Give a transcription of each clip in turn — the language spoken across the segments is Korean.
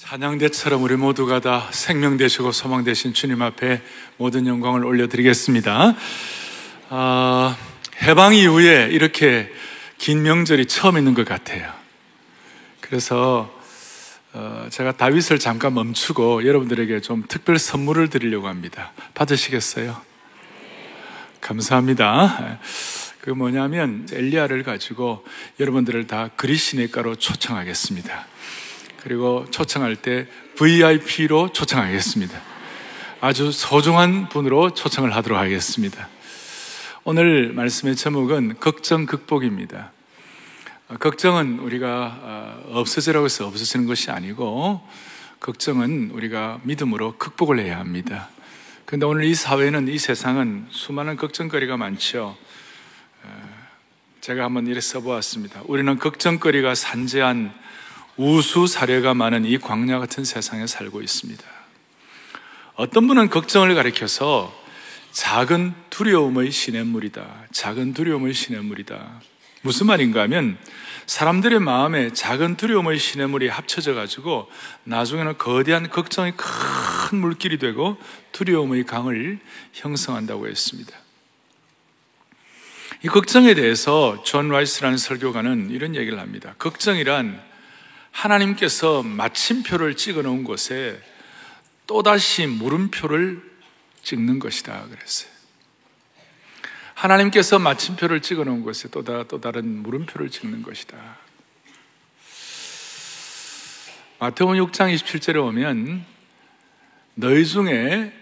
찬양대처럼 우리 모두가 다 생명 되시고 소망 되신 주님 앞에 모든 영광을 올려드리겠습니다. 아, 해방 이후에 이렇게 긴 명절이 처음 있는 것 같아요. 그래서 어, 제가 다윗을 잠깐 멈추고 여러분들에게 좀 특별 선물을 드리려고 합니다. 받으시겠어요? 감사합니다. 그 뭐냐면 엘리야를 가지고 여러분들을 다 그리시네가로 초청하겠습니다. 그리고 초청할 때 VIP로 초청하겠습니다. 아주 소중한 분으로 초청을 하도록 하겠습니다. 오늘 말씀의 제목은 걱정 극복입니다. 걱정은 우리가 없어지라고 해서 없어지는 것이 아니고 걱정은 우리가 믿음으로 극복을 해야 합니다. 그런데 오늘 이 사회는 이 세상은 수많은 걱정거리가 많죠. 제가 한번 이렇게 써보았습니다. 우리는 걱정거리가 산재한 우수 사례가 많은 이 광야 같은 세상에 살고 있습니다. 어떤 분은 걱정을 가리켜서 작은 두려움의 시냇물이다. 작은 두려움의 시냇물이다. 무슨 말인가 하면 사람들의 마음에 작은 두려움의 시냇물이 합쳐져 가지고 나중에는 거대한 걱정이 큰 물길이 되고 두려움의 강을 형성한다고 했습니다. 이 걱정에 대해서 존 라이스라는 설교가는 이런 얘기를 합니다. 걱정이란 하나님께서 마침표를 찍어 놓은 곳에 또다시 물음표를 찍는 것이다 그랬어요. 하나님께서 마침표를 찍어 놓은 곳에 또, 다, 또 다른 물음표를 찍는 것이다. 마태복음 6장 27절에 오면 너희 중에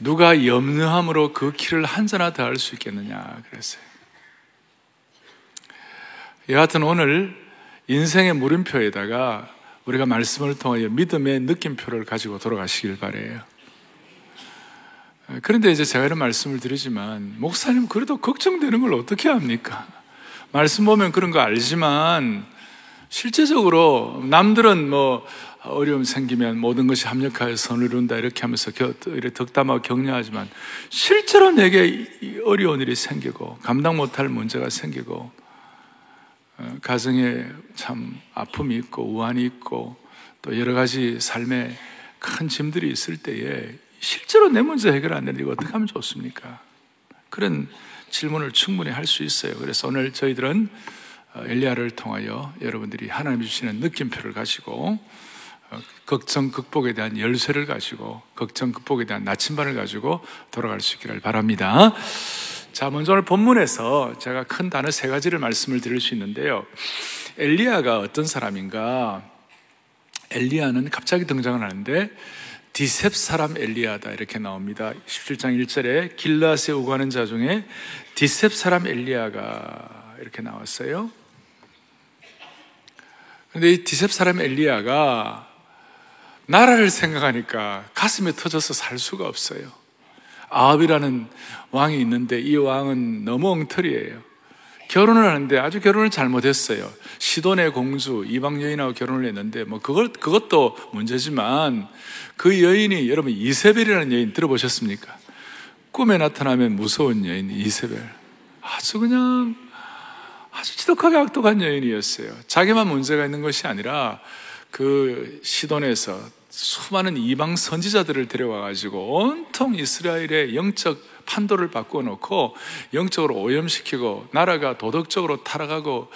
누가 염려함으로 그 키를 한자나 더할 수 있겠느냐 그랬어요. 여하튼 오늘 인생의 물음표에다가 우리가 말씀을 통하여 믿음의 느낌표를 가지고 돌아가시길 바래요. 그런데 이제 제가 이런 말씀을 드리지만 목사님 그래도 걱정되는 걸 어떻게 합니까? 말씀 보면 그런 거 알지만 실제적으로 남들은 뭐 어려움 생기면 모든 것이 합력하여 선을 이룬다 이렇게 하면서 이렇게 덕담하고 격려하지만 실제로 내게 어려운 일이 생기고 감당 못할 문제가 생기고 어, 가정에 참 아픔이 있고 우환이 있고 또 여러 가지 삶에 큰 짐들이 있을 때에 실제로 내 문제 해결 안 되는데 어떻게 하면 좋습니까? 그런 질문을 충분히 할 수 있어요. 그래서 오늘 저희들은 어, 엘리야를 통하여 여러분들이 하나님 주시는 느낌표를 가지고 어, 걱정 극복에 대한 열쇠를 가지고 걱정 극복에 대한 나침반을 가지고 돌아갈 수 있기를 바랍니다. 자, 먼저 오늘 본문에서 제가 큰 단어 세 가지를 말씀을 드릴 수 있는데요. 엘리야가 어떤 사람인가? 엘리야는 갑자기 등장을 하는데 디셉 사람 엘리야다 이렇게 나옵니다. 17장 1절에 길라스에 오가는 자 중에 디셉 사람 엘리야가 이렇게 나왔어요. 근데 이 디셉 사람 엘리야가 나라를 생각하니까 가슴에 터져서 살 수가 없어요. 아합이라는 왕이 있는데 이 왕은 너무 엉터리예요. 결혼을 하는데 아주 결혼을 잘못했어요. 시돈의 공주 이방 여인하고 결혼을 했는데 뭐 그걸 그것도 문제지만 그 여인이 여러분 이세벨이라는 여인 들어보셨습니까? 꿈에 나타나면 무서운 여인 이세벨. 아주 그냥 아주 지독하게 악독한 여인이었어요. 자기만 문제가 있는 것이 아니라 그 시돈에서 수많은 이방 선지자들을 데려와 가지고 온통 이스라엘의 영적 판도를 바꿔 놓고 영적으로 오염시키고 나라가 도덕적으로 타락하고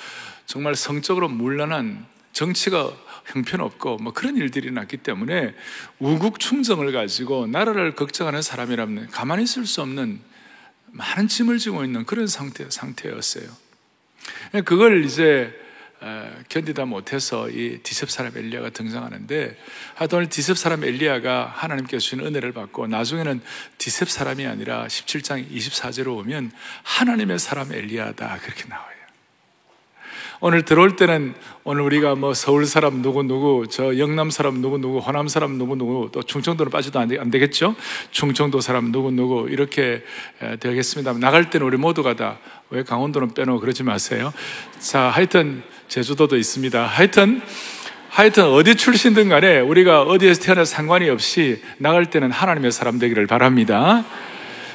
정말 성적으로 물란한 정치가 형편없고 뭐 그런 일들이 났기 때문에 우국 충정을 가지고 나라를 걱정하는 사람이라면 가만히 있을 수 없는 많은 짐을 지고 있는 그런 상태, 상태였어요. 그걸 이제 견디다 못해서 이 디셉 사람 엘리야가 등장하는데 하여튼 디셉 사람 엘리야가 하나님께서 주신 은혜를 받고 나중에는 디셉 사람이 아니라 17장 24절로 오면 하나님의 사람 엘리야다 그렇게 나와요. 오늘 들어올 때는 오늘 우리가 뭐 서울 사람 누구 누구, 저 영남 사람 누구 누구, 호남 사람 누구 누구, 또 충청도는 빠져도 안, 되, 겠죠 충청도 사람 누구 누구 이렇게 되겠습니다. 나갈 때는 우리 모두가 다 왜 강원도는 빼놓고 그러지 마세요. 자, 하여튼 제주도도 있습니다. 하여튼 하여튼 어디 출신든 간에 우리가 어디에서 태어나 상관이 없이 나갈 때는 하나님의 사람 되기를 바랍니다.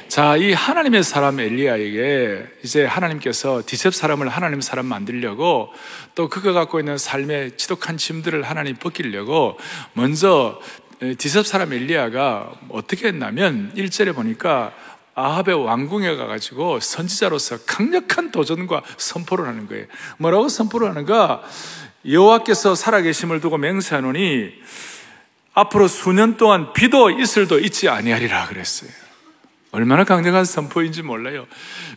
자, 이 하나님의 사람 엘리야에게 이제 하나님께서 디셉 사람을 하나님 사람 만들려고 또 그가 갖고 있는 삶의 지독한 짐들을 하나님 벗기려고 먼저 디셉 사람 엘리야가 어떻게 했냐면 1절에 보니까 아합의 왕궁에 가가지고 선지자로서 강력한 도전과 선포를 하는 거예요. 뭐라고 선포를 하는가? 여호와께서 살아계심을 두고 맹세하노니 앞으로 수년 동안 비도 이슬도 있지 아니하리라 그랬어요. 얼마나 강력한 선포인지 몰라요.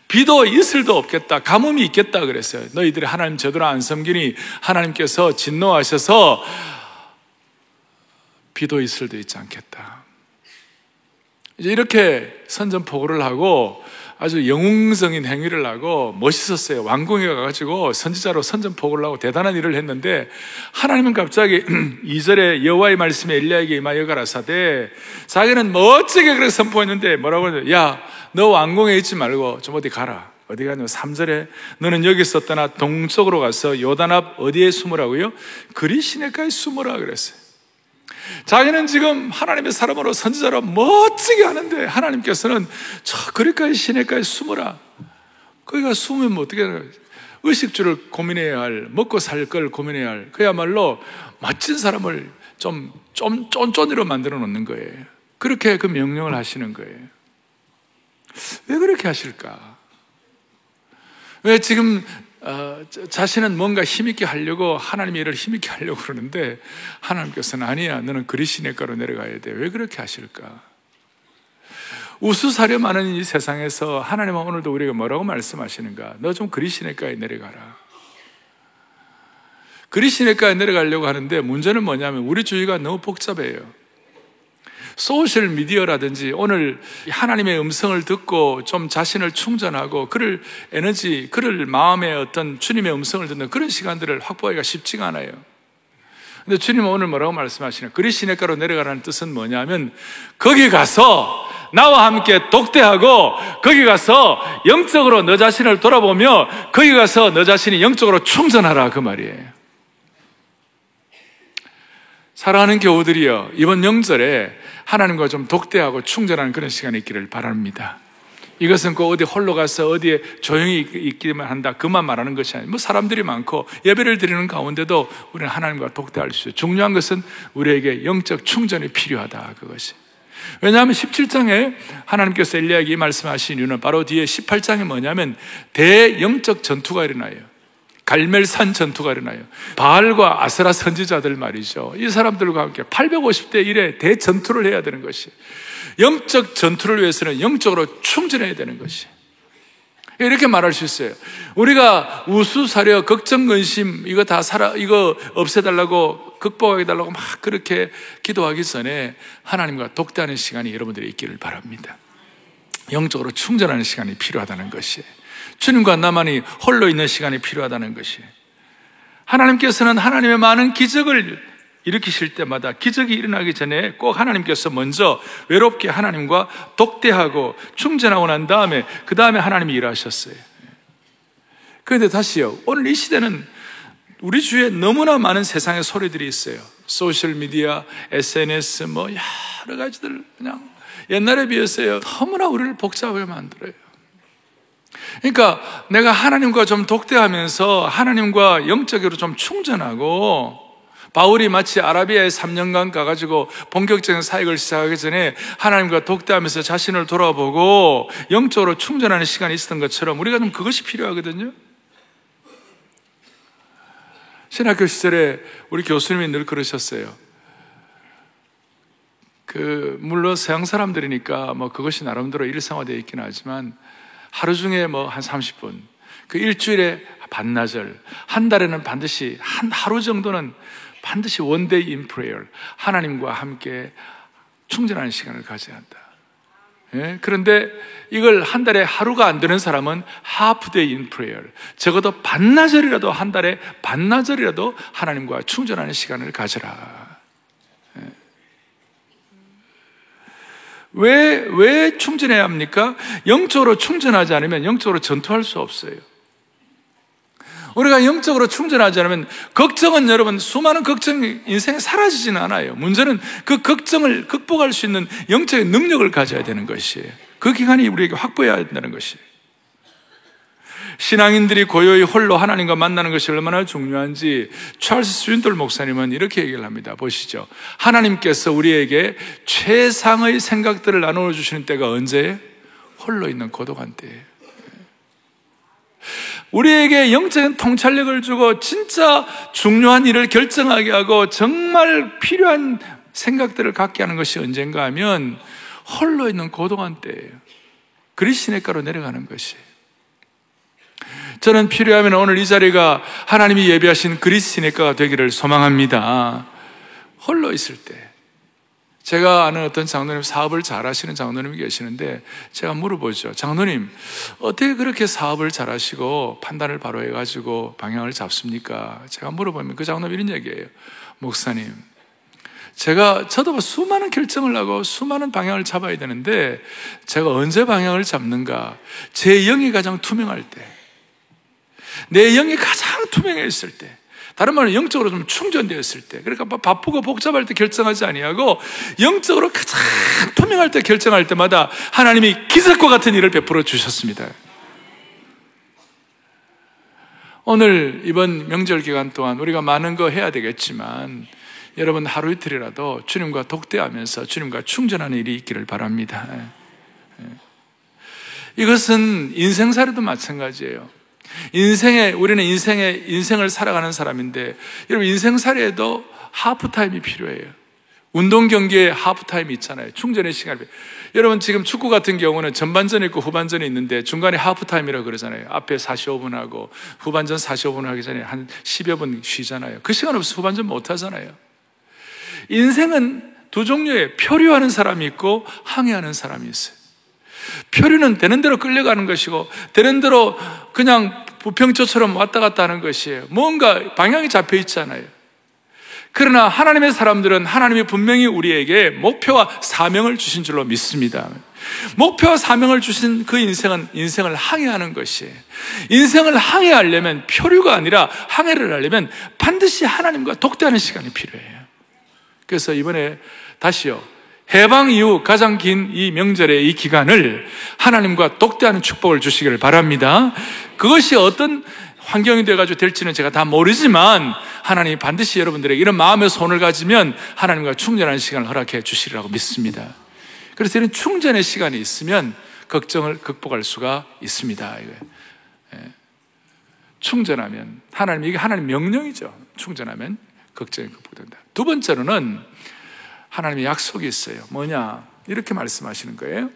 비도 이슬도 없겠다. 가뭄이 있겠다 그랬어요. 너희들이 하나님 제대로 안 섬기니 하나님께서 진노하셔서 비도 이슬도 있지 않겠다. 이제 이렇게 선전포고를 하고 아주 영웅적인 행위를 하고 멋있었어요. 왕궁에 가가지고 선지자로 선전포고를 하고 대단한 일을 했는데 하나님은 갑자기 2절에 여호와의 말씀에 엘리야에게 임하여 가라사대 자기는 멋지게 그렇게 선포했는데 뭐라고 하냐 야, 너 왕궁에 있지 말고 좀 어디 가라. 어디 가냐면 3절에 너는 여기서 떠나 동쪽으로 가서 요단 앞 어디에 숨으라고요? 그리 시내가에 숨으라 그랬어요. 자기는 지금 하나님의 사람으로 선지자로 멋지게 하는데 하나님께서는 저 그리까지 시내까지 숨어라. 거기가 숨으면 뭐 어떻게 하나 의식주를 고민해야 할, 먹고 살 걸 고민해야 할, 그야말로 멋진 사람을 좀, 좀, 쫀쫀이로 만들어 놓는 거예요. 그렇게 그 명령을 하시는 거예요. 왜 그렇게 하실까? 왜 지금 어, 자신은 뭔가 힘있게 하려고 하나님의 일을 힘있게 하려고 그러는데 하나님께서는 아니야 너는 그리시네가로 내려가야 돼. 왜 그렇게 하실까? 우수사려 많은 이 세상에서 하나님은 오늘도 우리가 뭐라고 말씀하시는가? 너 좀 그리시네가에 내려가라. 그리시네가에 내려가려고 하는데 문제는 뭐냐면 우리 주위가 너무 복잡해요 소셜 미디어라든지 오늘 하나님의 음성을 듣고 좀 자신을 충전하고 그를 에너지, 그를 마음의 어떤 주님의 음성을 듣는 그런 시간들을 확보하기가 쉽지가 않아요. 근데 주님은 오늘 뭐라고 말씀하시냐? 그리 시내가로 내려가라는 뜻은 뭐냐면 거기 가서 나와 함께 독대하고 거기 가서 영적으로 너 자신을 돌아보며 거기 가서 너 자신이 영적으로 충전하라 그 말이에요. 사랑하는 교우들이여 이번 명절에 하나님과 좀 독대하고 충전하는 그런 시간이 있기를 바랍니다. 이것은 꼭 어디 홀로 가서 어디에 조용히 있기만 한다. 그만 말하는 것이 아니고, 뭐 사람들이 많고 예배를 드리는 가운데도 우리는 하나님과 독대할 수 있어요. 중요한 것은 우리에게 영적 충전이 필요하다. 그것이. 왜냐하면 17장에 하나님께서 엘리야에게 말씀하신 이유는 바로 뒤에 18장에 뭐냐면 대영적 전투가 일어나요. 갈멜산 전투가 일어나요. 바알과 아스라 선지자들 말이죠. 이 사람들과 함께 850대 1의 대전투를 해야 되는 것이. 영적 전투를 위해서는 영적으로 충전해야 되는 것이. 이렇게 말할 수 있어요. 우리가 우수사려, 걱정, 근심, 이거 다 살아, 이거 없애달라고, 극복하게달라고 막 그렇게 기도하기 전에 하나님과 독대하는 시간이 여러분들이 있기를 바랍니다. 영적으로 충전하는 시간이 필요하다는 것이. 주님과 나만이 홀로 있는 시간이 필요하다는 것이 하나님께서는 하나님의 많은 기적을 일으키실 때마다 기적이 일어나기 전에 꼭 하나님께서 먼저 외롭게 하나님과 독대하고 충전하고 난 다음에 그 다음에 하나님이 일하셨어요. 그런데 다시요. 오늘 이 시대는 우리 주위에 너무나 많은 세상의 소리들이 있어요. 소셜 미디어, SNS 뭐 여러 가지들 그냥 옛날에 비해서요. 너무나 우리를 복잡하게 만들어요. 그러니까 내가 하나님과 좀 독대하면서 하나님과 영적으로 좀 충전하고 바울이 마치 아라비아에 3년간 가가지고 본격적인 사역을 시작하기 전에 하나님과 독대하면서 자신을 돌아보고 영적으로 충전하는 시간이 있었던 것처럼 우리가 좀 그것이 필요하거든요. 신학교 시절에 우리 교수님이 늘 그러셨어요. 그, 물론 서양 사람들이니까 뭐 그것이 나름대로 일상화되어 있긴 하지만 하루 중에 뭐 한 30분, 그 일주일에 반나절, 한 달에는 반드시 한 하루 정도는 반드시 one day in prayer 하나님과 함께 충전하는 시간을 가져야 한다. 예? 그런데 이걸 한 달에 하루가 안 되는 사람은 half day in prayer 적어도 반나절이라도 한 달에 반나절이라도 하나님과 충전하는 시간을 가져라. 왜, 왜 충전해야 합니까? 영적으로 충전하지 않으면 영적으로 전투할 수 없어요. 우리가 영적으로 충전하지 않으면 걱정은 여러분 수많은 걱정이 인생에 사라지지는 않아요. 문제는 그 걱정을 극복할 수 있는 영적인 능력을 가져야 되는 것이에요. 그 기간이 우리에게 확보해야 된다는 것이. 신앙인들이 고요히 홀로 하나님과 만나는 것이 얼마나 중요한지 찰스 스윈돌 목사님은 이렇게 얘기를 합니다. 보시죠. 하나님께서 우리에게 최상의 생각들을 나누어 주시는 때가 언제예요? 홀로 있는 고독한 때예요. 우리에게 영적인 통찰력을 주고 진짜 중요한 일을 결정하게 하고 정말 필요한 생각들을 갖게 하는 것이 언젠가 하면 홀로 있는 고독한 때예요. 그리스네가로 내려가는 것이. 저는 필요하면 오늘 이 자리가 하나님이 예비하신 그리스네가가 되기를 소망합니다. 홀로 있을 때. 제가 아는 어떤 장로님 사업을 잘 하시는 장로님이 계시는데 제가 물어보죠. 장로님, 어떻게 그렇게 사업을 잘 하시고 판단을 바로 해가지고 방향을 잡습니까? 제가 물어보면 그 장로님 이런 얘기예요. 목사님, 제가 저도 뭐 수많은 결정을 하고 수많은 방향을 잡아야 되는데 제가 언제 방향을 잡는가? 제 영이 가장 투명할 때, 내 영이 가장 투명했을 때, 다른 말로 영적으로 좀 충전되었을 때, 그러니까 바쁘고 복잡할 때 결정하지 아니하고 영적으로 가장 투명할 때 결정할 때마다 하나님이 기적과 같은 일을 베풀어 주셨습니다. 오늘 이번 명절 기간 동안 우리가 많은 거 해야 되겠지만 여러분 하루 이틀이라도 주님과 독대하면서 주님과 충전하는 일이 있기를 바랍니다. 예. 이것은 인생사례도 마찬가지예요. 인생에, 우리는 인생에, 인생을 살아가는 사람인데, 여러분, 인생살이에도 하프타임이 필요해요. 운동 경기에 하프타임이 있잖아요. 충전의 시간이. 여러분, 지금 축구 같은 경우는 전반전이 있고 후반전이 있는데 중간에 하프타임이라고 그러잖아요. 앞에 45분 하고 후반전 45분 하기 전에 한 10여 분 쉬잖아요. 그 시간 없이 후반전 못 하잖아요. 인생은 두 종류의 표류하는 사람이 있고 항해하는 사람이 있어요. 표류는 되는 대로 끌려가는 것이고 되는 대로 그냥 부평초처럼 왔다 갔다 하는 것이에요. 뭔가 방향이 잡혀 있잖아요. 그러나 하나님의 사람들은 하나님이 분명히 우리에게 목표와 사명을 주신 줄로 믿습니다. 목표와 사명을 주신 그 인생은 인생을 항해하는 것이에요. 인생을 항해하려면 표류가 아니라 항해를 하려면 반드시 하나님과 독대하는 시간이 필요해요. 그래서 이번에 다시요. 해방 이후 가장 긴 이 명절의 이 기간을 하나님과 독대하는 축복을 주시기를 바랍니다. 그것이 어떤 환경이 돼가지고 될지는 제가 다 모르지만 하나님이 반드시 여러분들에게 이런 마음의 손을 가지면 하나님과 충전하는 시간을 허락해 주시리라고 믿습니다. 그래서 이런 충전의 시간이 있으면 걱정을 극복할 수가 있습니다. 예. 충전하면 하나님 이게 하나님 명령이죠. 충전하면 걱정이 극복된다. 두 번째로는 하나님의 약속이 있어요. 뭐냐? 이렇게 말씀하시는 거예요.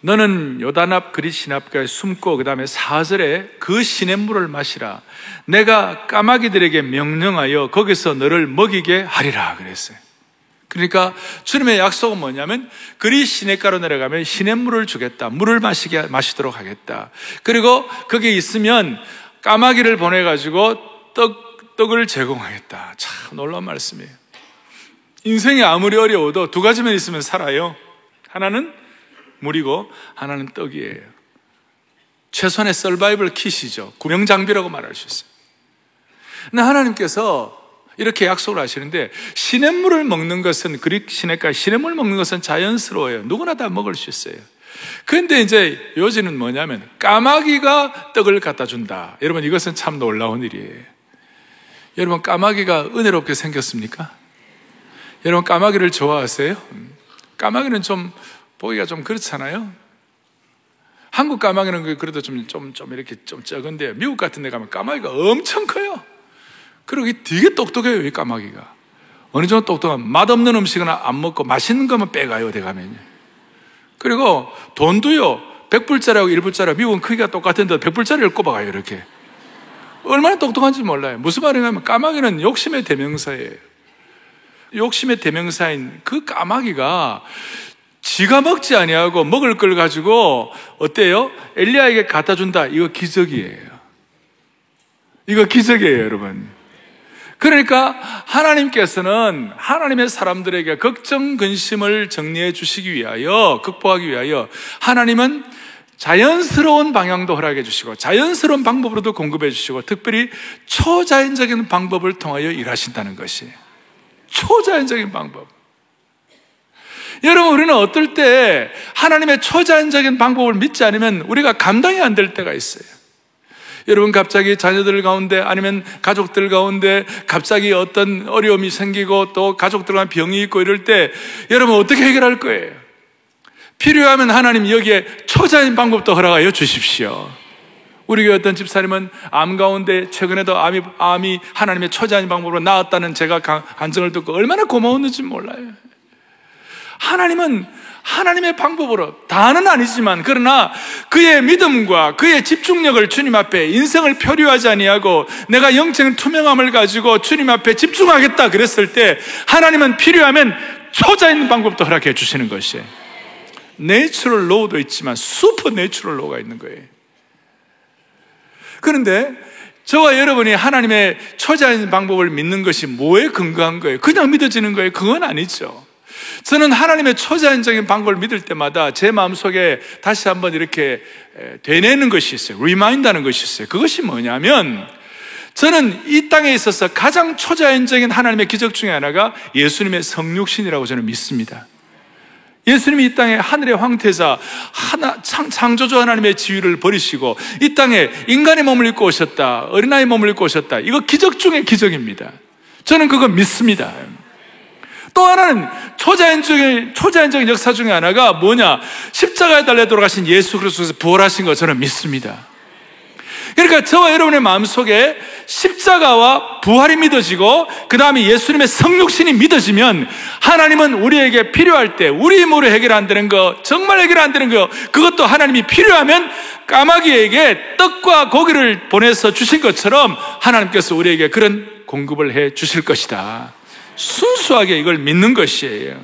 너는 요단 앞 그리 시납가에 숨고 그 다음에 사절에 그 시냇물을 마시라. 내가 까마귀들에게 명령하여 거기서 너를 먹이게 하리라 그랬어요. 그러니까 주님의 약속은 뭐냐면 그리 시냇가로 내려가면 시냇물을 주겠다. 물을 마시게 마시도록 하겠다. 그리고 거기 있으면 까마귀를 보내 가지고 떡 떡을 제공하겠다. 참 놀라운 말씀이에요. 인생이 아무리 어려워도 두 가지만 있으면 살아요. 하나는 물이고 하나는 떡이에요. 최선의 서바이벌 킷이죠. 구명 장비라고 말할 수 있어요. 근데 하나님께서 이렇게 약속을 하시는데 시냇물을 먹는 것은 그릭 시냇가 시냇물 먹는 것은 자연스러워요. 누구나 다 먹을 수 있어요. 그런데 이제 요지는 뭐냐면 까마귀가 떡을 갖다 준다. 여러분 이것은 참 놀라운 일이에요. 여러분 까마귀가 은혜롭게 생겼습니까? 여러분 까마귀를 좋아하세요? 까마귀는 좀 보기가 좀 그렇잖아요. 한국 까마귀는 그 그래도 좀, 좀, 좀 이렇게 좀 적은데, 미국 같은 데 가면 까마귀가 엄청 커요. 그리고 되게 똑똑해요, 이 까마귀가. 어느 정도 똑똑한, 맛없는 음식은 안 먹고 맛있는 것만 빼가요, 대 가면요. 그리고 돈도요, 100불짜리하고 1불짜리, 미국은 크기가 똑같은데 100불짜리를 꼽아가요, 이렇게. 얼마나 똑똑한지 몰라요. 무슨 말이냐면 까마귀는 욕심의 대명사예요. 욕심의 대명사인 그 까마귀가 지가 먹지 아니하고 먹을 걸 가지고 어때요? 엘리야에게 갖다 준다. 이거 기적이에요. 이거 기적이에요, 여러분. 그러니까 하나님께서는 하나님의 사람들에게 걱정 근심을 정리해 주시기 위하여 극복하기 위하여 하나님은 자연스러운 방향도 허락해 주시고 자연스러운 방법으로도 공급해 주시고 특별히 초자연적인 방법을 통하여 일하신다는 것이 초자연적인 방법. 여러분, 우리는 어떨 때 하나님의 초자연적인 방법을 믿지 않으면 우리가 감당이 안 될 때가 있어요. 여러분, 갑자기 자녀들 가운데 아니면 가족들 가운데 갑자기 어떤 어려움이 생기고 또 가족들과 병이 있고 이럴 때 여러분 어떻게 해결할 거예요? 필요하면 하나님 여기에 초자연 방법도 허락하여 주십시오. 우리 교회 어떤 집사님은 암 가운데 최근에도 암이, 암이 하나님의 초자연 방법으로 나았다는 제가 간증을 듣고 얼마나 고마웠는지 몰라요. 하나님은 하나님의 방법으로 다는 아니지만 그러나 그의 믿음과 그의 집중력을 주님 앞에 인생을 표류하지 아니하고 내가 영적 투명함을 가지고 주님 앞에 집중하겠다 그랬을 때 하나님은 필요하면 초자연 방법도 허락해 주시는 것이에요. natural law도 있지만 supernatural law가 있는 거예요. 그런데 저와 여러분이 하나님의 초자연 방법을 믿는 것이 뭐에 근거한 거예요? 그냥 믿어지는 거예요? 그건 아니죠. 저는 하나님의 초자연적인 방법을 믿을 때마다 제 마음속에 다시 한번 이렇게 되뇌는 것이 있어요. remind하는 것이 있어요. 그것이 뭐냐면 저는 이 땅에 있어서 가장 초자연적인 하나님의 기적 중에 하나가 예수님의 성육신이라고 저는 믿습니다. 예수님이 이 땅에 하늘의 황태자, 하나, 창, 창조주 하나님의 지위를 버리시고 이 땅에 인간의 몸을 입고 오셨다. 어린아이 몸을 입고 오셨다. 이거 기적 중의 기적입니다. 저는 그거 믿습니다. 또 하나는 초자연적인, 초자연적인 역사 중에 하나가 뭐냐? 십자가에 달려 돌아가신 예수 그리스도에서 부활하신 거 저는 믿습니다. 그러니까 저와 여러분의 마음속에 십자가와 부활이 믿어지고 그 다음에 예수님의 성육신이 믿어지면 하나님은 우리에게 필요할 때 우리 힘으로 해결 안 되는 거 정말 해결 안 되는 거 그것도 하나님이 필요하면 까마귀에게 떡과 고기를 보내서 주신 것처럼 하나님께서 우리에게 그런 공급을 해 주실 것이다. 순수하게 이걸 믿는 것이에요.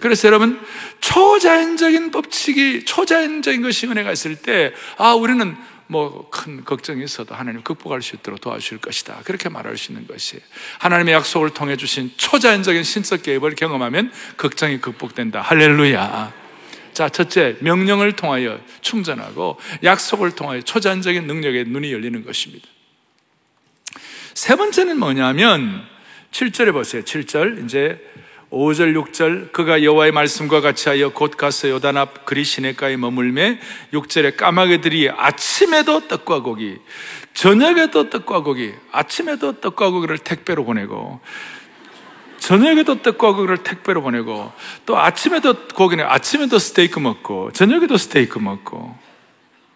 그래서 여러분 초자연적인 법칙이 초자연적인 것이 은혜가 있을 때 아 우리는 뭐 큰 걱정이 있어도 하나님 극복할 수 있도록 도와주실 것이다. 그렇게 말할 수 있는 것이 하나님의 약속을 통해 주신 초자연적인 신적 개입을 경험하면 걱정이 극복된다. 할렐루야. 자, 첫째, 명령을 통하여 충전하고 약속을 통하여 초자연적인 능력에 눈이 열리는 것입니다. 세 번째는 뭐냐면 7절에 보세요. 7절. 이제 5절, 6절 그가 여호와의 말씀과 같이 하여 곧 가서 요단 앞 그리 시내가에 머물매 6절에 까마귀들이 아침에도 떡과 고기 저녁에도 떡과 고기 아침에도 떡과 고기를 택배로 보내고 저녁에도 떡과 고기를 택배로 보내고 또 아침에도 고기는 아침에도 스테이크 먹고 저녁에도 스테이크 먹고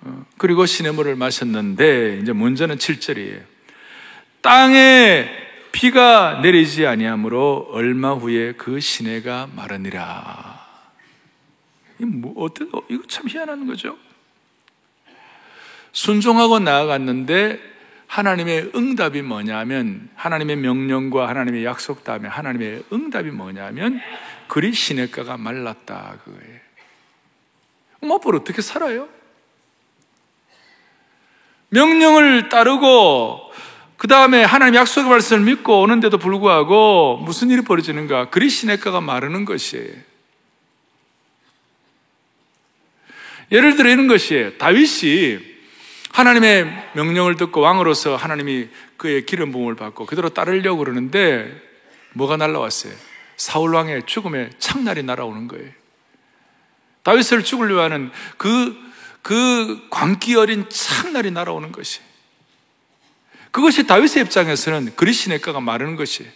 어, 그리고 시냇물을 마셨는데 이제 문제는 7절이에요. 땅에 비가 내리지 아니하므로 얼마 후에 그 시내가 마르니라. 뭐, 어때, 이거 참 희한한 거죠? 순종하고 나아갔는데 하나님의 응답이 뭐냐면 하나님의 명령과 하나님의 약속 다음에 하나님의 응답이 뭐냐면 그리 시내가가 말랐다 그거예요. 뭐 앞으로 어떻게 살아요? 명령을 따르고 그 다음에 하나님 약속의 말씀을 믿고 오는데도 불구하고 무슨 일이 벌어지는가? 그리 시내가가 마르는 것이에요. 예를 들어 이런 것이에요. 다윗이 하나님의 명령을 듣고 왕으로서 하나님이 그의 기름 부음을 받고 그대로 따르려고 그러는데 뭐가 날라왔어요? 사울 왕의 죽음의 창날이 날아오는 거예요. 다윗을 죽으려 하는 그, 그 광기 어린 창날이 날아오는 것이. 그것이 다윗의 입장에서는 그리시네가가 마르는 것이에요.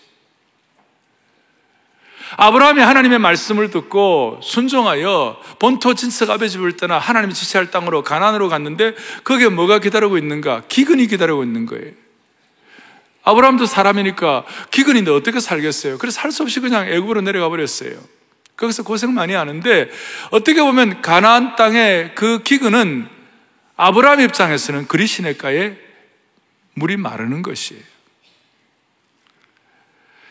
아브라함이 하나님의 말씀을 듣고 순종하여 본토 진석 아베 집을 떠나 하나님이 지시할 땅으로 가난으로 갔는데 거기에 뭐가 기다리고 있는가? 기근이 기다리고 있는 거예요. 아브라함도 사람이니까 기근인데 어떻게 살겠어요? 그래서 살 수 없이 그냥 애굽으로 내려가 버렸어요. 거기서 고생 많이 하는데 어떻게 보면 가나안 땅의 그 기근은 아브라함 입장에서는 그리시네가의 물이 마르는 것이에요.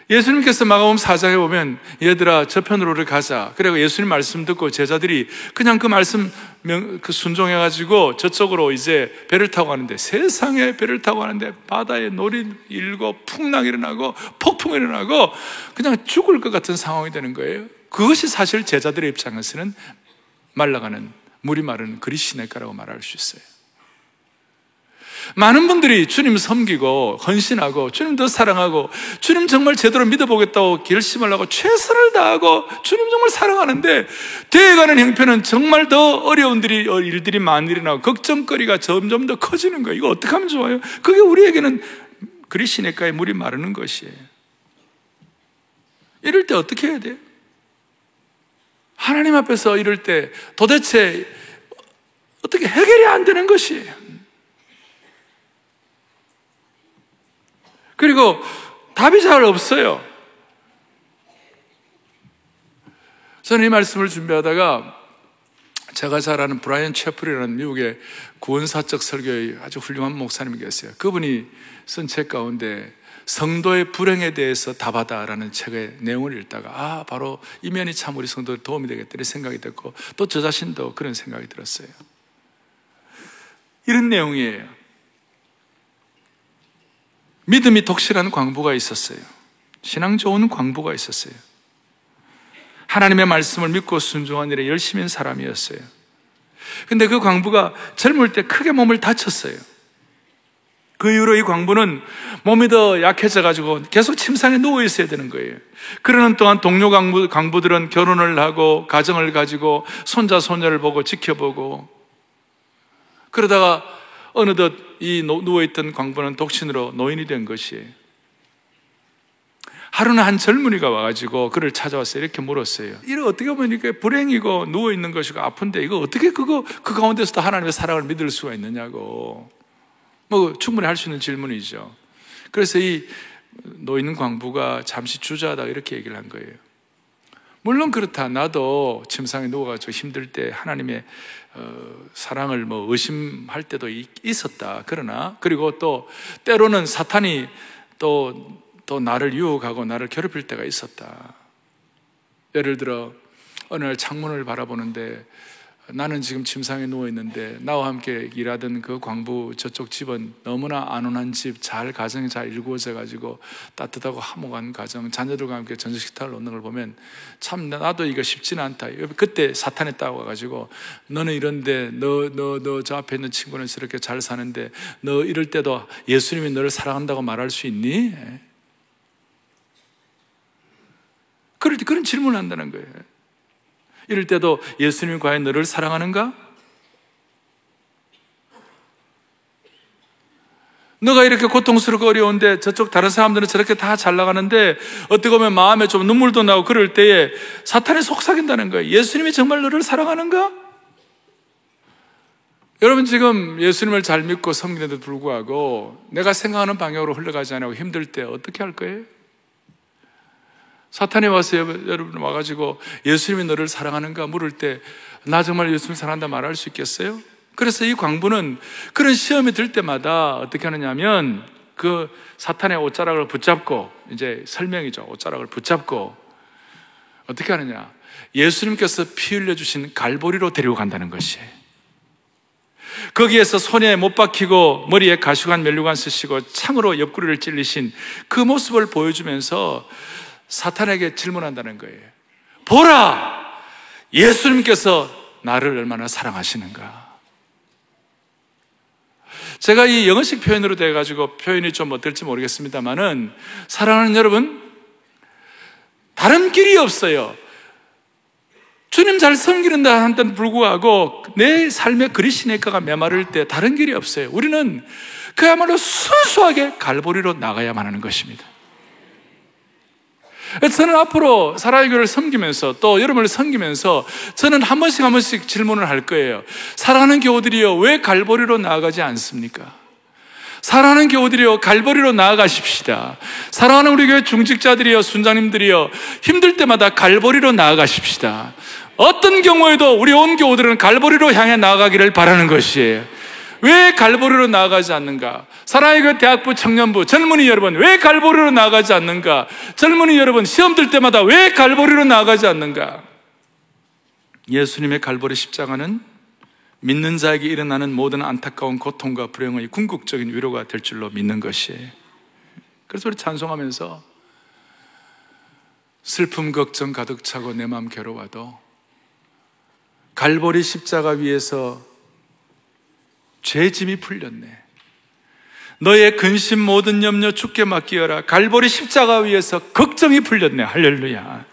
예수님께서 마가음 4장에 보면 얘들아 저편으로 가자. 그리고 예수님 말씀 듣고 제자들이 그냥 그 말씀 그 순종해 가지고 저쪽으로 이제 배를 타고 가는데 세상에 배를 타고 가는데 바다에 놀이 일고 풍랑이 일어나고 폭풍이 일어나고 그냥 죽을 것 같은 상황이 되는 거예요. 그것이 사실 제자들의 입장에서는 말라가는 물이 마르는 그리시네가라고 말할 수 있어요. 많은 분들이 주님 섬기고 헌신하고 주님 더 사랑하고 주님 정말 제대로 믿어보겠다고 결심을 하고 최선을 다하고 주님 정말 사랑하는데 되어가는 형편은 정말 더 어려운 일이, 일들이 많이 일어나고 걱정거리가 점점 더 커지는 거예요. 이거 어떻게 하면 좋아요? 그게 우리에게는 그리 시냇가에 물이 마르는 것이에요. 이럴 때 어떻게 해야 돼요? 하나님 앞에서 이럴 때 도대체 어떻게 해결이 안 되는 것이에요. 그리고 답이 잘 없어요. 저는 이 말씀을 준비하다가 제가 잘 아는 브라이언 채플이라는 미국의 구원사적 설교의 아주 훌륭한 목사님이 계세요. 그분이 쓴 책 가운데 성도의 불행에 대해서 답하다라는 책의 내용을 읽다가 아 바로 이 면이 참 우리 성도에 도움이 되겠다 이 생각이 됐고 또 저 자신도 그런 생각이 들었어요. 이런 내용이에요. 믿음이 독실한 광부가 있었어요. 신앙 좋은 광부가 있었어요. 하나님의 말씀을 믿고 순종한 일에 열심인 사람이었어요. 근데 그 광부가 젊을 때 크게 몸을 다쳤어요. 그 이후로 이 광부는 몸이 더 약해져가지고 계속 침상에 누워 있어야 되는 거예요. 그러는 동안 동료 광부, 광부들은 결혼을 하고 가정을 가지고 손자, 손녀를 보고 지켜보고 그러다가 어느덧 이 누워있던 광부는 독신으로 노인이 된 것이에요. 하루는 한 젊은이가 와가지고 그를 찾아와서 이렇게 물었어요. 이거 어떻게 보면 이게 불행이고 누워있는 것이고 아픈데 이거 어떻게 그거, 그 가운데서도 하나님의 사랑을 믿을 수가 있느냐고. 뭐 충분히 할 수 있는 질문이죠. 그래서 이 노인 광부가 잠시 주저하다 이렇게 얘기를 한 거예요. 물론 그렇다. 나도 침상에 누워가지고 힘들 때 하나님의 어, 사랑을 뭐 의심할 때도 있었다. 그러나 그리고 또 때로는 사탄이 또, 또 나를 유혹하고 나를 괴롭힐 때가 있었다. 예를 들어 어느 날 창문을 바라보는데 나는 지금 침상에 누워 있는데 나와 함께 일하던 그 광부 저쪽 집은 너무나 안온한 집, 잘 가정이 잘 일구어져 가지고 따뜻하고 화목한 가정, 자녀들과 함께 전적 식탁을 놓는 걸 보면 참 나도 이거 쉽지는 않다. 그때 사탄에 따와 가지고 너는 이런데 너 너 너 저 앞에 있는 친구는 저렇게 잘 사는데 너 이럴 때도 예수님이 너를 사랑한다고 말할 수 있니? 그럴 때 그런 질문을 한다는 거예요. 이럴 때도 예수님이 과연 너를 사랑하는가? 너가 이렇게 고통스럽고 어려운데 저쪽 다른 사람들은 저렇게 다 잘 나가는데 어떻게 보면 마음에 좀 눈물도 나고 그럴 때에 사탄이 속삭인다는 거예요. 예수님이 정말 너를 사랑하는가? 여러분 지금 예수님을 잘 믿고 섬기는데도 불구하고 내가 생각하는 방향으로 흘러가지 않고 힘들 때 어떻게 할 거예요? 사탄이 와서 여러분 와가지고 예수님이 너를 사랑하는가 물을 때 나 정말 예수님 사랑한다 말할 수 있겠어요? 그래서 이 광부는 그런 시험이 들 때마다 어떻게 하느냐면 그 사탄의 옷자락을 붙잡고 이제 설명이죠. 옷자락을 붙잡고 어떻게 하느냐? 예수님께서 피 흘려 주신 갈보리로 데리고 간다는 것이에요. 거기에서 손에 못 박히고 머리에 가시관 멜류관 쓰시고 창으로 옆구리를 찔리신 그 모습을 보여주면서 사탄에게 질문한다는 거예요. 보라! 예수님께서 나를 얼마나 사랑하시는가. 제가 이 영어식 표현으로 돼가지고 표현이 좀 어떨지 모르겠습니다만은 사랑하는 여러분, 다른 길이 없어요. 주님 잘 섬기는다 한데 불구하고 내 삶의 그리시네가가 메마를 때 다른 길이 없어요. 우리는 그야말로 순수하게 갈보리로 나가야만 하는 것입니다. 저는 앞으로 사랑의 교회를 섬기면서 또 여러분을 섬기면서 저는 한 번씩 한 번씩 질문을 할 거예요. 사랑하는 교우들이요, 왜 갈보리로 나아가지 않습니까? 사랑하는 교우들이요, 갈보리로 나아가십시다. 사랑하는 우리 교회 중직자들이요, 순장님들이요, 힘들 때마다 갈보리로 나아가십시다. 어떤 경우에도 우리 온 교우들은 갈보리로 향해 나아가기를 바라는 것이에요. 왜 갈보리로 나아가지 않는가? 사랑의 그 대학부 청년부 젊은이 여러분 왜 갈보리로 나아가지 않는가? 젊은이 여러분 시험 들 때마다 왜 갈보리로 나아가지 않는가? 예수님의 갈보리 십자가는 믿는 자에게 일어나는 모든 안타까운 고통과 불행의 궁극적인 위로가 될 줄로 믿는 것이에요. 그래서 우리 찬송하면서 슬픔 걱정 가득 차고 내 마음 괴로워도 갈보리 십자가 위에서 죄 짐이 풀렸네. 너의 근심 모든 염려 죽게 맡기어라. 갈보리 십자가 위에서 걱정이 풀렸네. 할렐루야.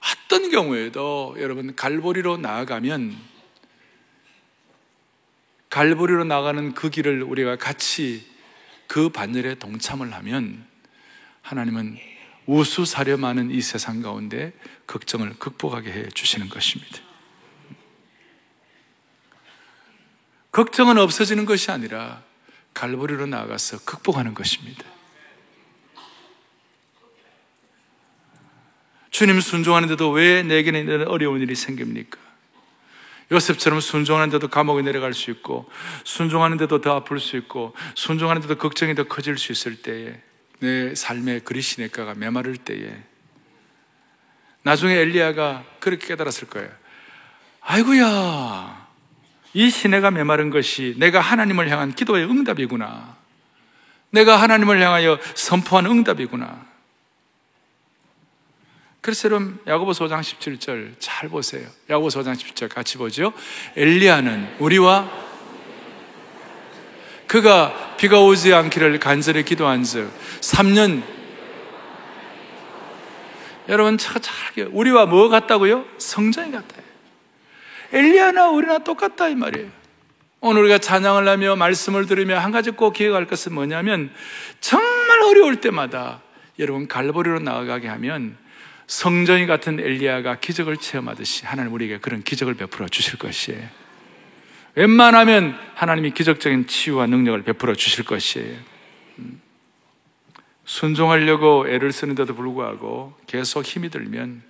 어떤 경우에도 여러분 갈보리로 나아가면 갈보리로 나가는 그 길을 우리가 같이 그 반열에 동참을 하면 하나님은 우수사려 많은 이 세상 가운데 걱정을 극복하게 해 주시는 것입니다. 걱정은 없어지는 것이 아니라 갈보리로 나아가서 극복하는 것입니다. 주님 순종하는데도 왜 내게는 이런 어려운 일이 생깁니까? 요셉처럼 순종하는데도 감옥에 내려갈 수 있고, 순종하는데도 더 아플 수 있고, 순종하는데도 걱정이 더 커질 수 있을 때에, 내 삶의 그리시네가가 메마를 때에, 나중에 엘리야가 그렇게 깨달았을 거예요. 아이고야, 이 시내가 메마른 것이 내가 하나님을 향한 기도의 응답이구나. 내가 하나님을 향하여 선포한 응답이구나. 그래서 여러분 야고보서 5장 17절 잘 보세요. 야고보서 5장 17절 같이 보죠. 엘리야는 우리와 그가 비가 오지 않기를 간절히 기도한즉 3년 여러분 잘 우리와 뭐 같다고요? 성전이 같다. 엘리야나 우리나 똑같다 이 말이에요. 오늘 우리가 찬양을 하며 말씀을 들으며 한 가지 꼭 기억할 것은 뭐냐면 정말 어려울 때마다 여러분 갈보리로 나아가게 하면 성전이 같은 엘리야가 기적을 체험하듯이 하나님 우리에게 그런 기적을 베풀어 주실 것이에요. 웬만하면 하나님이 기적적인 치유와 능력을 베풀어 주실 것이에요. 음. 순종하려고 애를 쓰는데도 불구하고 계속 힘이 들면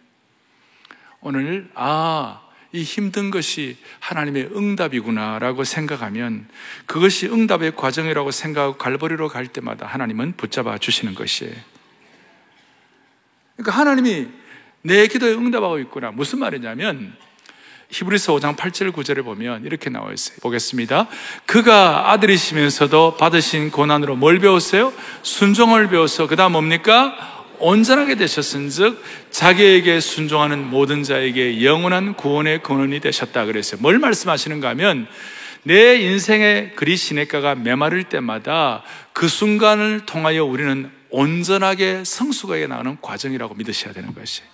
오늘 아, 이 힘든 것이 하나님의 응답이구나라고 생각하면 그것이 응답의 과정이라고 생각하고 갈보리로 갈 때마다 하나님은 붙잡아 주시는 것이에요. 그러니까 하나님이 내 기도에 응답하고 있구나. 무슨 말이냐면 히브리서 5장 8절 9절에 보면 이렇게 나와 있어요. 보겠습니다. 그가 아들이시면서도 받으신 고난으로 뭘 배웠어요? 순종을 배워서 그다음 뭡니까? 온전하게 되셨은즉 자기에게 순종하는 모든 자에게 영원한 구원의 근원이 되셨다 그랬어요. 뭘 말씀하시는가 하면 내 인생의 그리 시냇가가 메마를 때마다 그 순간을 통하여 우리는 온전하게 성숙하게 나가는 과정이라고 믿으셔야 되는 것이에요.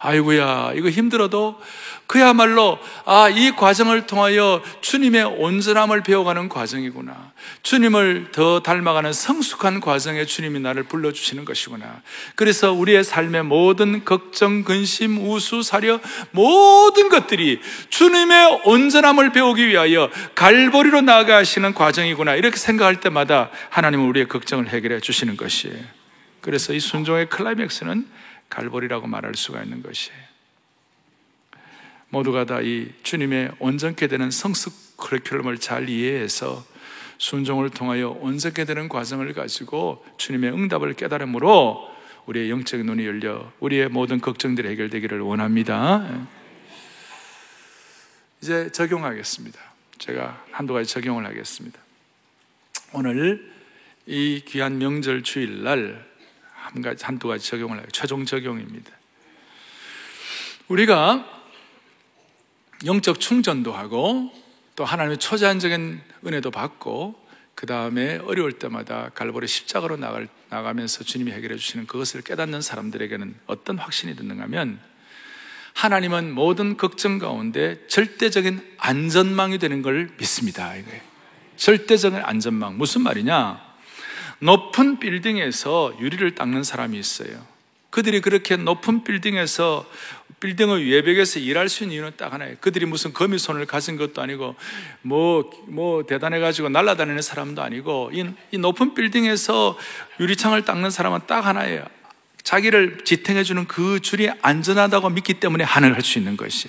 아이고야, 이거 힘들어도 그야말로, 아, 이 과정을 통하여 주님의 온전함을 배워가는 과정이구나. 주님을 더 닮아가는 성숙한 과정에 주님이 나를 불러주시는 것이구나. 그래서 우리의 삶의 모든 걱정, 근심, 우수, 사려, 모든 것들이 주님의 온전함을 배우기 위하여 갈보리로 나아가시는 과정이구나. 이렇게 생각할 때마다 하나님은 우리의 걱정을 해결해 주시는 것이에요. 그래서 이 순종의 클라이맥스는 갈보리라고 말할 수가 있는 것이에요. 모두가 다 이 주님의 온전케 되는 성숙 커리큘럼을 잘 이해해서 순종을 통하여 온전케 되는 과정을 가지고 주님의 응답을 깨달음으로 우리의 영적 눈이 열려 우리의 모든 걱정들이 해결되기를 원합니다. 이제 적용하겠습니다. 제가 한두 가지 적용을 하겠습니다. 오늘 이 귀한 명절 주일날 한 가지, 한두 가지 적용을 해요. 최종 적용입니다. 우리가 영적 충전도 하고 또 하나님의 초자연적인 은혜도 받고 그 다음에 어려울 때마다 갈보리 십자가로 나갈, 나가면서 주님이 해결해 주시는 그것을 깨닫는 사람들에게는 어떤 확신이 드는가 하면 하나님은 모든 걱정 가운데 절대적인 안전망이 되는 걸 믿습니다. 이거예요. 절대적인 안전망. 무슨 말이냐? 높은 빌딩에서 유리를 닦는 사람이 있어요. 그들이 그렇게 높은 빌딩에서 빌딩의 외벽에서 일할 수 있는 이유는 딱 하나예요. 그들이 무슨 거미손을 가진 것도 아니고 뭐, 뭐 대단해 가지고 날아다니는 사람도 아니고 이, 이 높은 빌딩에서 유리창을 닦는 사람은 딱 하나예요. 자기를 지탱해 주는 그 줄이 안전하다고 믿기 때문에 하늘 할 수 있는 것이.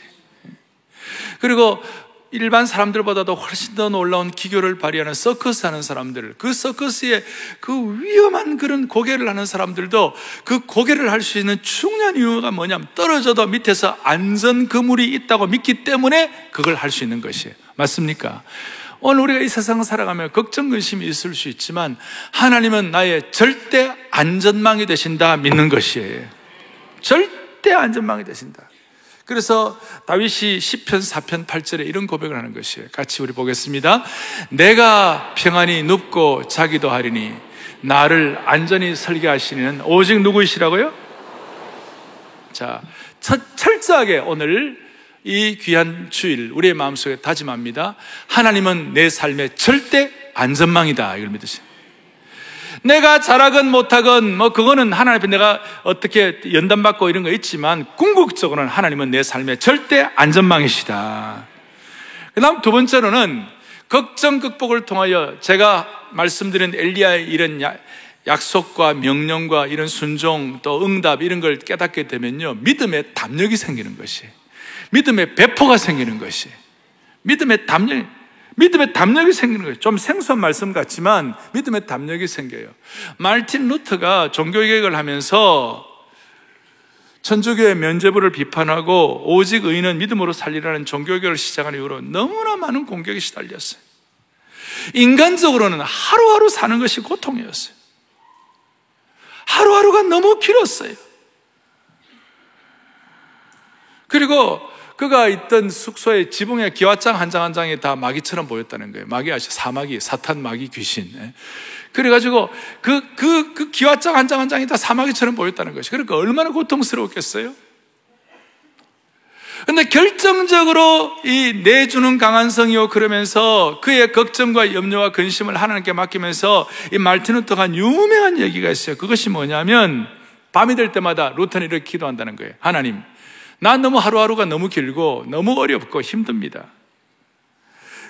그리고 일반 사람들보다도 훨씬 더 놀라운 기교를 발휘하는 서커스 하는 사람들, 그 서커스에 그 위험한 그런 고개를 하는 사람들도 그 고개를 할 수 있는 중요한 이유가 뭐냐면 떨어져도 밑에서 안전 그물이 있다고 믿기 때문에 그걸 할 수 있는 것이에요. 맞습니까? 오늘 우리가 이 세상을 살아가며 걱정, 근심이 있을 수 있지만 하나님은 나의 절대 안전망이 되신다 믿는 것이에요. 절대 안전망이 되신다. 그래서 다윗이 10편 4편 8절에 이런 고백을 하는 것이에요. 같이 우리 보겠습니다. 내가 평안히 눕고 자기도 하리니 나를 안전히 설계하시는 오직 누구이시라고요? 자, 철저하게 오늘 이 귀한 주일 우리의 마음속에 다짐합니다. 하나님은 내 삶의 절대 안전망이다. 이걸 믿으세요. 내가 잘하건 못하건 뭐 그거는 하나님 앞에 내가 어떻게 연단받고 이런 거 있지만 궁극적으로는 하나님은 내 삶의 절대 안전망이시다. 그 다음 두 번째로는 걱정 극복을 통하여 제가 말씀드린 엘리야의 이런 약속과 명령과 이런 순종 또 응답 이런 걸 깨닫게 되면요. 믿음의 담력이 생기는 것이 믿음의 배포가 생기는 것이 믿음의 담력 믿음의 담력이 생기는 거예요. 좀 생소한 말씀 같지만 믿음의 담력이 생겨요. 말틴 루터가 종교개혁을 하면서 천주교의 면죄부를 비판하고 오직 의인은 믿음으로 살리라는 종교개혁을 시작한 이후로 너무나 많은 공격이 시달렸어요. 인간적으로는 하루하루 사는 것이 고통이었어요. 하루하루가 너무 길었어요. 그리고 그가 있던 숙소의 지붕에 기와장 한 장 한 장이 다 마귀처럼 보였다는 거예요. 마귀 아시죠? 사마귀, 사탄, 마귀, 귀신. 예. 그래가지고 그, 그, 그 기와장 한 장 한 장이 다 사마귀처럼 보였다는 것이. 그러니까 얼마나 고통스러웠겠어요? 근데 결정적으로 이 내주는 강한 성이요 그러면서 그의 걱정과 염려와 근심을 하나님께 맡기면서 이 말틴 루터가 유명한 얘기가 있어요. 그것이 뭐냐면 밤이 될 때마다 루터는 이렇게 기도한다는 거예요. 하나님, 난 너무 하루하루가 너무 길고 너무 어렵고 힘듭니다.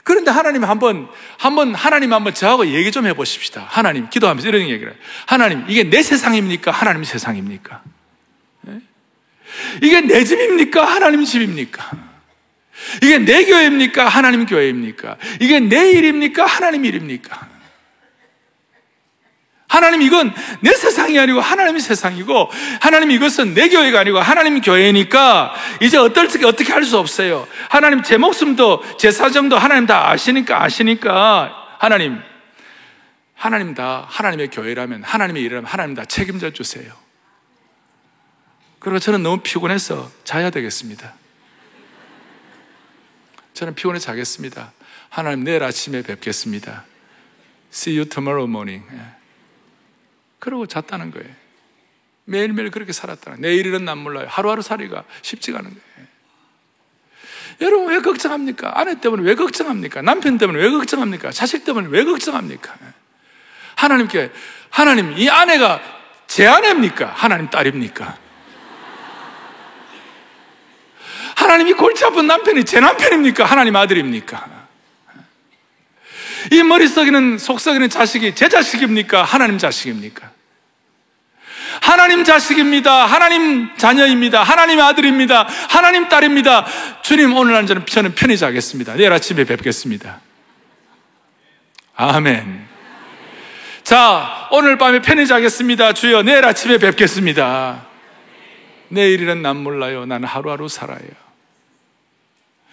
그런데 하나님 한번, 한번, 하나님 한번 저하고 얘기 좀 해보십시다. 하나님, 기도하면서 이런 얘기를. 해요. 하나님, 이게 내 세상입니까? 하나님 세상입니까? 네? 이게 내 집입니까? 하나님 집입니까? 이게 내 교회입니까? 하나님 교회입니까? 이게 내 일입니까? 하나님 일입니까? 하나님 이건 내 세상이 아니고 하나님의 세상이고 하나님 이것은 내 교회가 아니고 하나님 교회니까 이제 어떻게 어떻게 할 수 없어요. 하나님 제 목숨도 제 사정도 하나님 다 아시니까 아시니까 하나님 하나님 다 하나님의 교회라면 하나님의 일이라면 하나님 다 책임져 주세요. 그리고 저는 너무 피곤해서 자야 되겠습니다. 저는 피곤해 자겠습니다. 하나님 내일 아침에 뵙겠습니다. See you tomorrow morning. 그러고 잤다는 거예요. 매일매일 그렇게 살았다는 거예요. 내일은 난 몰라요. 하루하루 살이가 쉽지가 않은 거예요. 여러분 왜 걱정합니까? 아내 때문에 왜 걱정합니까? 남편 때문에 왜 걱정합니까? 자식 때문에 왜 걱정합니까? 하나님께 하나님 이 아내가 제 아내입니까? 하나님 딸입니까? 하나님이 골치 아픈 남편이 제 남편입니까? 하나님 아들입니까? 이 머릿속에는 속속에는 자식이 제 자식입니까? 하나님 자식입니까? 하나님 자식입니다. 하나님 자녀입니다. 하나님 아들입니다. 하나님 딸입니다. 주님 오늘 날 저는, 편히 자겠습니다. 내일 아침에 뵙겠습니다. 아멘. 자, 오늘 밤에 편히 자겠습니다. 주여, 내일 아침에 뵙겠습니다. 내일은 난 몰라요. 나는 하루하루 살아요.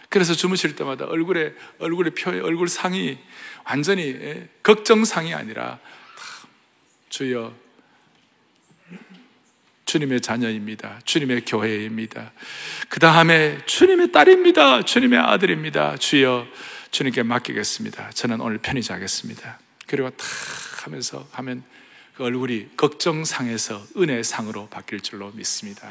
그래서 주무실 때마다 얼굴에, 얼굴의 표에, 얼굴 상이 완전히 예, 걱정상이 아니라 주여 주님의 자녀입니다. 주님의 교회입니다. 그 다음에 주님의 딸입니다. 주님의 아들입니다. 주여 주님께 맡기겠습니다. 저는 오늘 편히 자겠습니다. 그리고 탁 하면서 하면 그 얼굴이 걱정상에서 은혜상으로 바뀔 줄로 믿습니다.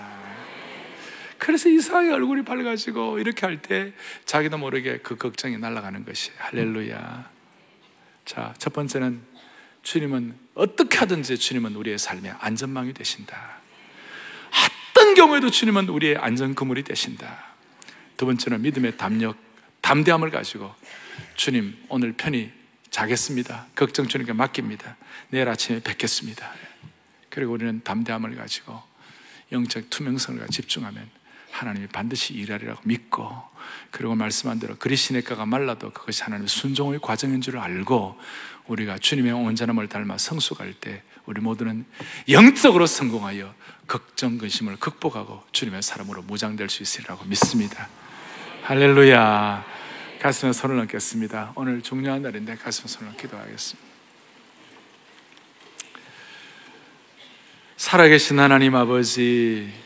그래서 이상하게 얼굴이 밝아지고 이렇게 할 때 자기도 모르게 그 걱정이 날아가는 것이 할렐루야. 자, 첫 번째는 주님은 어떻게 하든지 주님은 우리의 삶의 안전망이 되신다. 어떤 경우에도 주님은 우리의 안전 그물이 되신다. 두 번째는 믿음의 담력, 담대함을 가지고 주님 오늘 편히 자겠습니다. 걱정 주님께 맡깁니다. 내일 아침에 뵙겠습니다. 그리고 우리는 담대함을 가지고 영적 투명성을 집중하면 하나님이 반드시 일하리라고 믿고 그리고 말씀한 대로 그리시네가가 말라도 그것이 하나님의 순종의 과정인 줄 알고 우리가 주님의 온전함을 닮아 성숙할 때 우리 모두는 영적으로 성공하여 걱정 근심을 극복하고 주님의 사람으로 무장될 수 있으리라고 믿습니다. 할렐루야. 가슴에 손을 얹겠습니다. 오늘 중요한 날인데 가슴에 손을 기도하겠습니다. 살아계신 하나님 아버지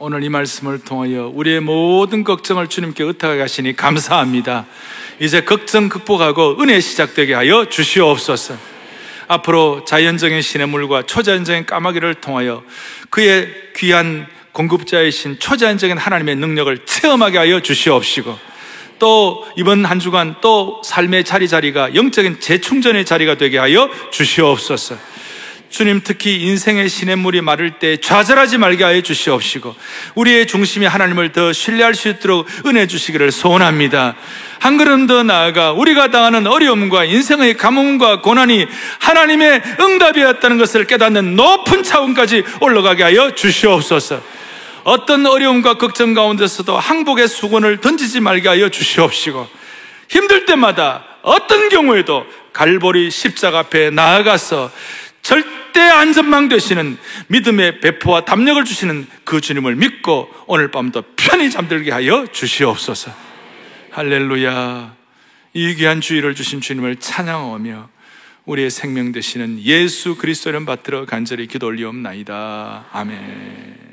오늘 이 말씀을 통하여 우리의 모든 걱정을 주님께 의탁하게 하시니 감사합니다. 이제 걱정 극복하고 은혜 시작되게 하여 주시옵소서. 앞으로 자연적인 시냇물과 초자연적인 까마귀를 통하여 그의 귀한 공급자이신 초자연적인 하나님의 능력을 체험하게 하여 주시옵시고 또 이번 한 주간 또 삶의 자리 자리가 영적인 재충전의 자리가 되게 하여 주시옵소서. 주님 특히 인생의 시냇물이 마를 때 좌절하지 말게 하여 주시옵시고 우리의 중심이 하나님을 더 신뢰할 수 있도록 은혜 주시기를 소원합니다. 한 걸음 더 나아가 우리가 당하는 어려움과 인생의 가뭄과 고난이 하나님의 응답이었다는 것을 깨닫는 높은 차원까지 올라가게 하여 주시옵소서. 어떤 어려움과 걱정 가운데서도 항복의 수건을 던지지 말게 하여 주시옵시고 힘들 때마다 어떤 경우에도 갈보리 십자가 앞에 나아가서 절대 안전망 되시는 믿음의 배포와 담력을 주시는 그 주님을 믿고 오늘 밤도 편히 잠들게 하여 주시옵소서. 할렐루야. 이 귀한 주의를 주신 주님을 찬양하며 우리의 생명 되시는 예수 그리스도를 받들어 간절히 기도 올리옵나이다. 아멘.